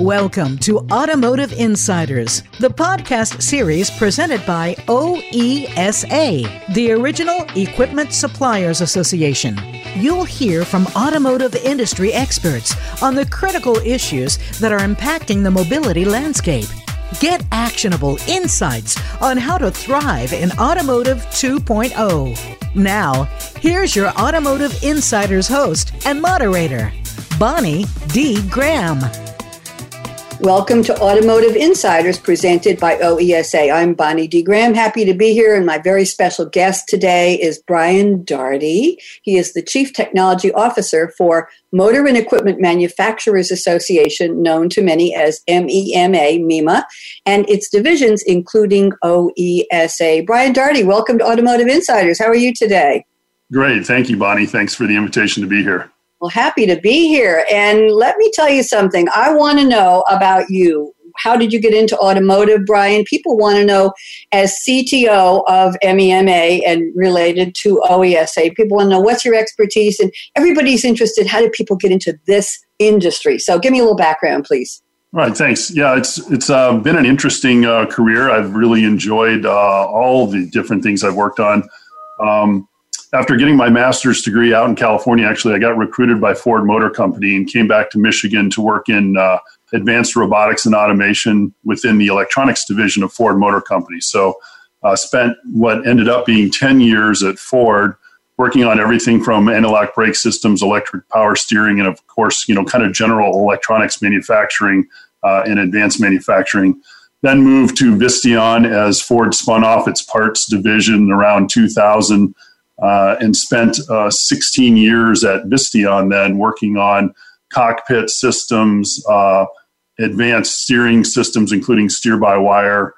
Welcome to Automotive Insiders, the podcast series presented by OESA, the Original Equipment Suppliers Association. You'll hear from automotive industry experts on the critical issues that are impacting the mobility landscape. Get actionable insights on how to thrive in Automotive 2.0. Now, here's your Automotive Insiders host and moderator, Bonnie D. Graham. Welcome to Automotive Insiders presented by OESA. I'm Bonnie D. Graham, happy to be here, and my very special guest today is Brian Daugherty. He is the Chief Technology Officer for Motor and Equipment Manufacturers Association, known to many as MEMA, MEMA, and its divisions, including OESA. Brian Daugherty, welcome to Automotive Insiders. How are you today? Great. Thank you, Bonnie. Thanks for the invitation to be here. Well, happy to be here. And let me tell you something. I want to know about you. How did you get into automotive, Brian? People want to know, as CTO of MEMA and related to OESA, people want to know what's your expertise, and everybody's interested. How did people get into this industry? So, give me a little background, please. Right, thanks. Yeah, it's it's uh, been an interesting uh, career. I've really enjoyed uh, all the different things I've worked on. Um, after getting my master's degree out in California, actually, I got recruited by Ford Motor Company and came back to Michigan to work in uh, advanced robotics and automation within the electronics division of Ford Motor Company. So, uh, spent what ended up being 10 years at Ford working on everything from anti-lock brake systems, electric power steering, and of course, you know, kind of general electronics manufacturing uh, and advanced manufacturing. Then moved to Visteon as Ford spun off its parts division around 2000 uh, and spent uh, 16 years at Visteon then working on cockpit systems, uh, advanced steering systems, including steer by wire,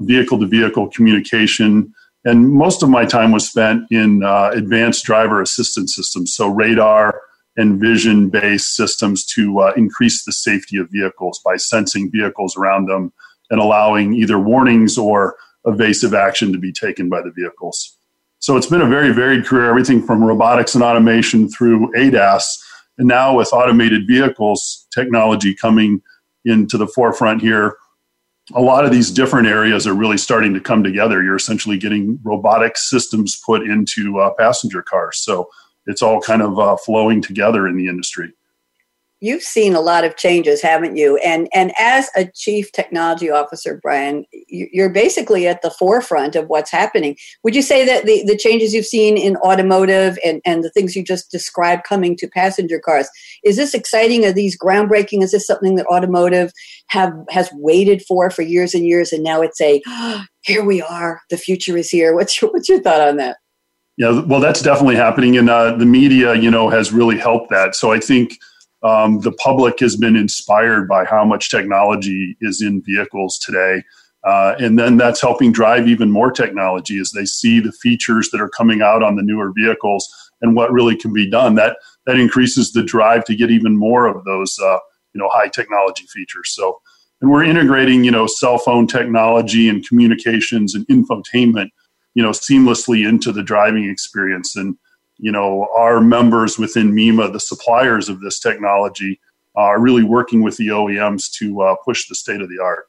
vehicle to vehicle communication. And most of my time was spent in uh, advanced driver assistance systems, so radar and vision based systems to uh, increase the safety of vehicles by sensing vehicles around them and allowing either warnings or evasive action to be taken by the vehicles. So it's been a very varied career, everything from robotics and automation through ADAS. And now with automated vehicles technology coming into the forefront here, a lot of these different areas are really starting to come together. You're essentially getting robotic systems put into uh, passenger cars. So it's all kind of uh, flowing together in the industry you've seen a lot of changes, haven't you? And and as a chief technology officer, Brian, you're basically at the forefront of what's happening. Would you say that the, the changes you've seen in automotive and, and the things you just described coming to passenger cars, is this exciting? Are these groundbreaking? Is this something that automotive have has waited for for years and years and now it's a oh, here we are, the future is here. What's your what's your thought on that? Yeah, well, that's definitely happening, and uh, the media, you know, has really helped that. So I think um, the public has been inspired by how much technology is in vehicles today. Uh, and then that's helping drive even more technology as they see the features that are coming out on the newer vehicles and what really can be done. That that increases the drive to get even more of those uh, you know high technology features. So, and we're integrating you know cell phone technology and communications and infotainment you know seamlessly into the driving experience and you know, our members within MEMA, the suppliers of this technology, are really working with the OEMs to uh, push the state of the art.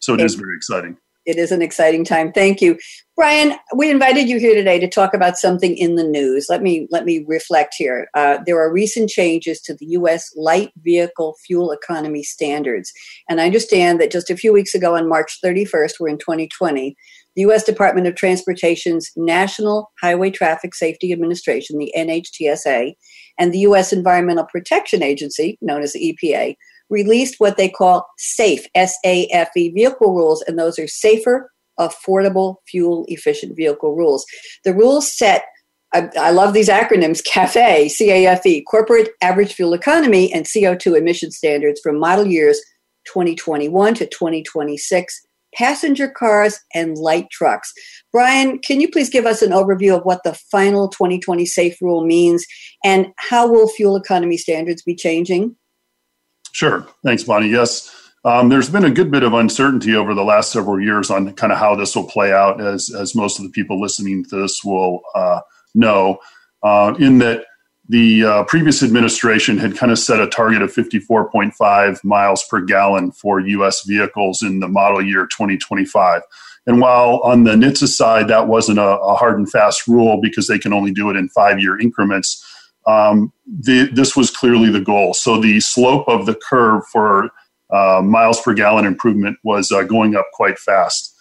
So it, it is very exciting. It is an exciting time. Thank you, Brian. We invited you here today to talk about something in the news. Let me let me reflect here. Uh, there are recent changes to the U.S. light vehicle fuel economy standards, and I understand that just a few weeks ago, on March 31st, we're in 2020 the U.S. Department of Transportation's National Highway Traffic Safety Administration, the NHTSA, and the U.S. Environmental Protection Agency, known as the EPA, released what they call SAFE, S A F E, vehicle rules, and those are safer, affordable, fuel efficient vehicle rules. The rules set I, I, love these acronyms CAFE, C A F E, Corporate Average Fuel Economy and CO2 emission standards for model years 2021 to 2026 passenger cars, and light trucks. Brian, can you please give us an overview of what the final 2020 SAFE rule means and how will fuel economy standards be changing? Sure. Thanks, Bonnie. Yes. Um, there's been a good bit of uncertainty over the last several years on kind of how this will play out, as, as most of the people listening to this will uh, know, uh, in that the uh, previous administration had kind of set a target of 54.5 miles per gallon for U.S. vehicles in the model year 2025. And while on the NHTSA side, that wasn't a, a hard and fast rule because they can only do it in five year increments, um, the, this was clearly the goal. So the slope of the curve for uh, miles per gallon improvement was uh, going up quite fast.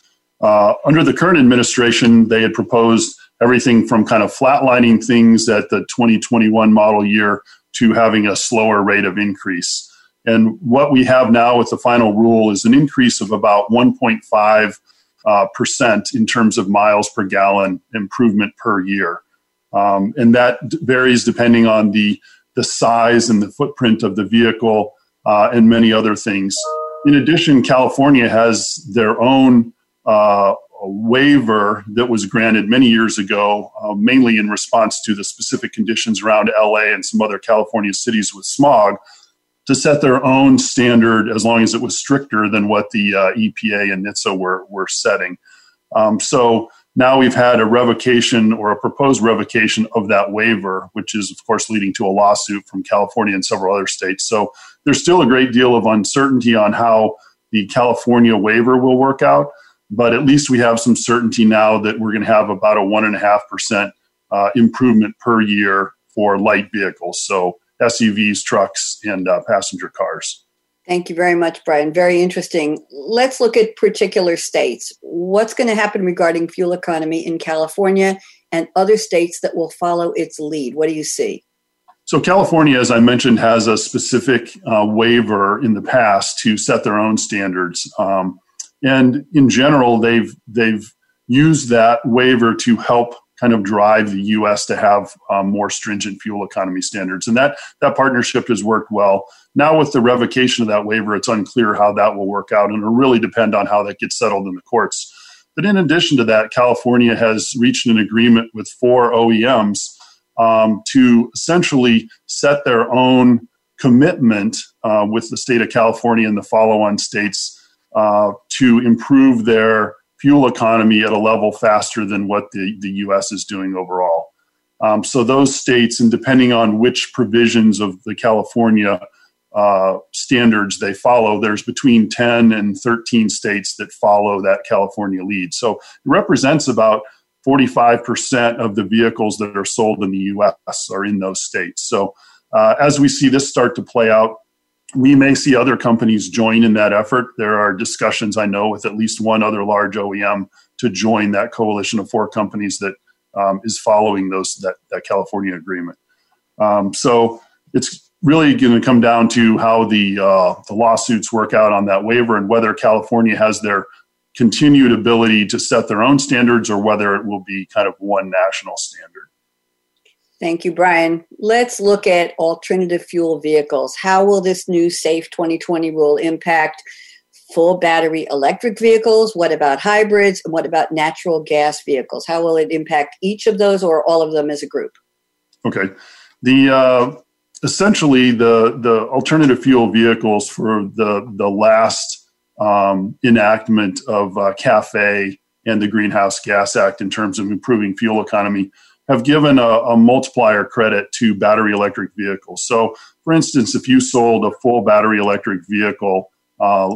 Uh, under the current administration, they had proposed everything from kind of flatlining things at the 2021 model year to having a slower rate of increase. And what we have now with the final rule is an increase of about 1.5 uh, percent in terms of miles per gallon improvement per year. Um, and that varies depending on the, the size and the footprint of the vehicle uh, and many other things. In addition, California has their own uh, waiver that was granted many years ago, uh, mainly in response to the specific conditions around LA and some other California cities with smog, to set their own standard as long as it was stricter than what the uh, EPA and NHTSA were, were setting. Um, so now we've had a revocation or a proposed revocation of that waiver, which is, of course, leading to a lawsuit from California and several other states. So there's still a great deal of uncertainty on how the California waiver will work out but at least we have some certainty now that we're going to have about a one and a half percent uh, improvement per year for light vehicles, so SUVs, trucks, and uh, passenger cars. Thank you very much, Brian. Very interesting. Let's look at particular states. What's going to happen regarding fuel economy in California and other states that will follow its lead? What do you see? So, California, as I mentioned, has a specific uh, waiver in the past to set their own standards. Um, and in general, they've they've used that waiver to help kind of drive the U.S. to have um, more stringent fuel economy standards, and that that partnership has worked well. Now, with the revocation of that waiver, it's unclear how that will work out, and it'll really depend on how that gets settled in the courts. But in addition to that, California has reached an agreement with four OEMs um, to essentially set their own commitment uh, with the state of California and the follow-on states uh, to improve their fuel economy at a level faster than what the, the US is doing overall. Um, so those states, and depending on which provisions of the California uh, standards they follow, there's between 10 and 13 states that follow that California lead. So it represents about 45% of the vehicles that are sold in the US are in those states. So uh, as we see this start to play out, we may see other companies join in that effort. There are discussions I know with at least one other large OEM to join that coalition of four companies that um, is following those that, that California agreement. Um, so it's really going to come down to how the uh, the lawsuits work out on that waiver and whether California has their continued ability to set their own standards or whether it will be kind of one national standard. Thank you, Brian. Let's look at alternative fuel vehicles. How will this new SAFE 2020 rule impact full battery electric vehicles? What about hybrids? And what about natural gas vehicles? How will it impact each of those or all of them as a group? Okay. The uh, essentially the the alternative fuel vehicles for the the last um, enactment of uh, CAFE and the Greenhouse Gas Act in terms of improving fuel economy have given a, a, multiplier credit to battery electric vehicles. So, for instance, if you sold a full battery electric vehicle uh,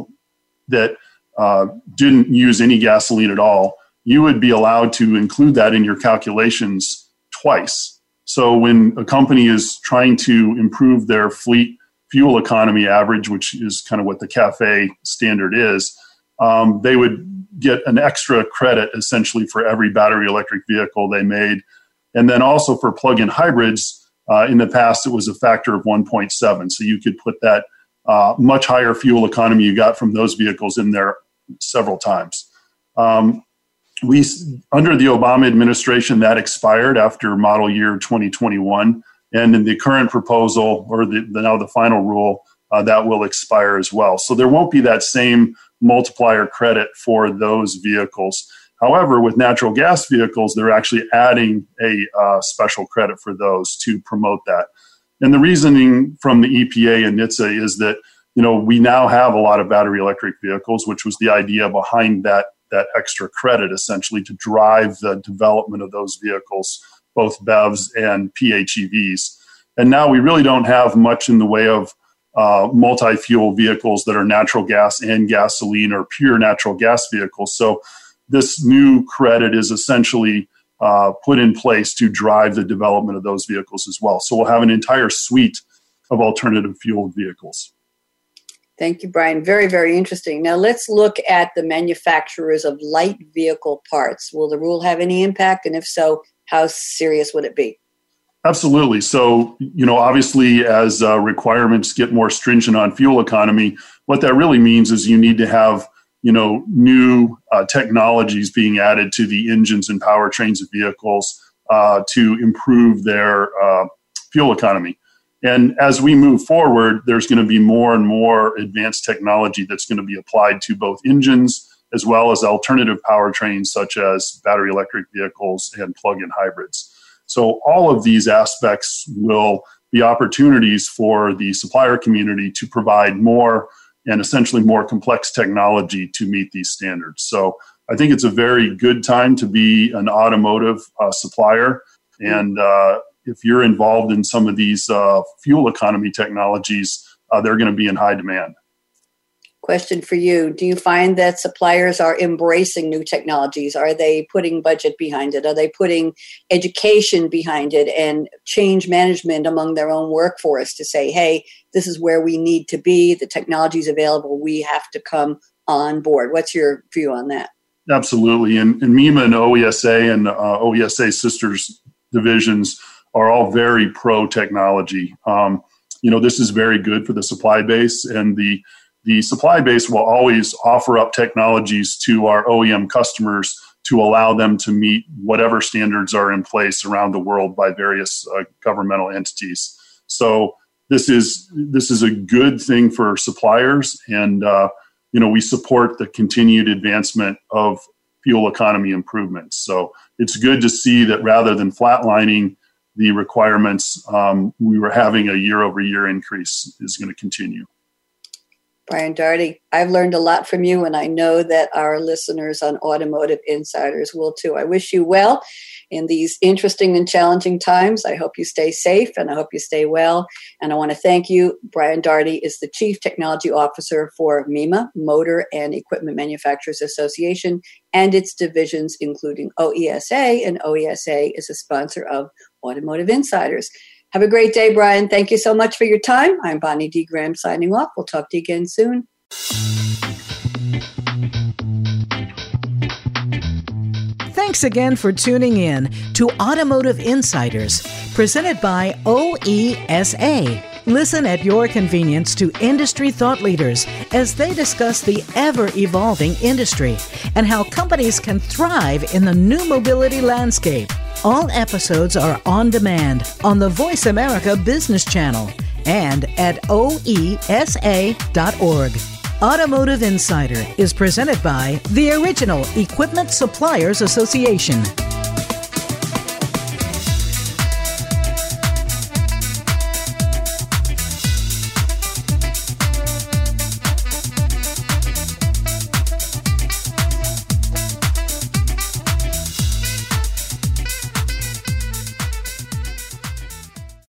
that uh, didn't use any gasoline at all, you would be allowed to include that in your calculations twice. So, when a company is trying to improve their fleet fuel economy average, which is kind of what the CAFE standard is, um, they would get an extra credit essentially for every battery electric vehicle they made and then also for plug in hybrids, uh, in the past it was a factor of 1.7. So you could put that uh, much higher fuel economy you got from those vehicles in there several times. Um, we under the Obama administration that expired after model year 2021, and in the current proposal or the, the now the final rule uh, that will expire as well. So there won't be that same multiplier credit for those vehicles. However, with natural gas vehicles, they're actually adding a uh, special credit for those to promote that. And the reasoning from the EPA and NHTSA is that you know we now have a lot of battery electric vehicles, which was the idea behind that that extra credit, essentially to drive the development of those vehicles, both BEVs and PHEVs. And now we really don't have much in the way of uh, multi fuel vehicles that are natural gas and gasoline or pure natural gas vehicles. So this new credit is essentially uh, put in place to drive the development of those vehicles as well. So we'll have an entire suite of alternative fueled vehicles. Thank you, Brian. Very, very interesting. Now let's look at the manufacturers of light vehicle parts. Will the rule have any impact? And if so, how serious would it be? Absolutely. So, you know, obviously, as uh, requirements get more stringent on fuel economy, what that really means is you need to have, you know, new uh, technologies being added to the engines and powertrains of vehicles uh, to improve their uh, fuel economy. And as we move forward, there's going to be more and more advanced technology that's going to be applied to both engines as well as alternative powertrains such as battery electric vehicles and plug in hybrids. So, all of these aspects will be opportunities for the supplier community to provide more and essentially more complex technology to meet these standards. So, I think it's a very good time to be an automotive uh, supplier. And uh, if you're involved in some of these uh, fuel economy technologies, uh, they're going to be in high demand. Question for you Do you find that suppliers are embracing new technologies? Are they putting budget behind it? Are they putting education behind it and change management among their own workforce to say, hey, this is where we need to be, the technology is available, we have to come on board? What's your view on that? Absolutely. And, and MEMA and OESA and uh, OESA sisters divisions are all very pro technology. Um, you know, this is very good for the supply base, and the the supply base will always offer up technologies to our OEM customers to allow them to meet whatever standards are in place around the world by various uh, governmental entities. So this is this is a good thing for suppliers, and uh, you know we support the continued advancement of fuel economy improvements. So it's good to see that rather than flatlining the requirements, um, we were having a year over year increase is going to continue. Brian Daugherty, I've learned a lot from you, and I know that our listeners on Automotive Insiders will too. I wish you well in these interesting and challenging times. I hope you stay safe and I hope you stay well. And I want to thank you. Brian Daugherty is the Chief Technology Officer for MEMA, Motor and Equipment Manufacturers Association, and its divisions, including OESA. And OESA is a sponsor of Automotive Insiders. Have a great day, Brian. Thank you so much for your time. I'm Bonnie D. Graham signing off. We'll talk to you again soon. Thanks again for tuning in to Automotive Insiders, presented by OESA. Listen at your convenience to industry thought leaders as they discuss the ever evolving industry and how companies can thrive in the new mobility landscape. All episodes are on demand on the Voice America Business Channel and at oesa.org. Automotive Insider is presented by the Original Equipment Suppliers Association.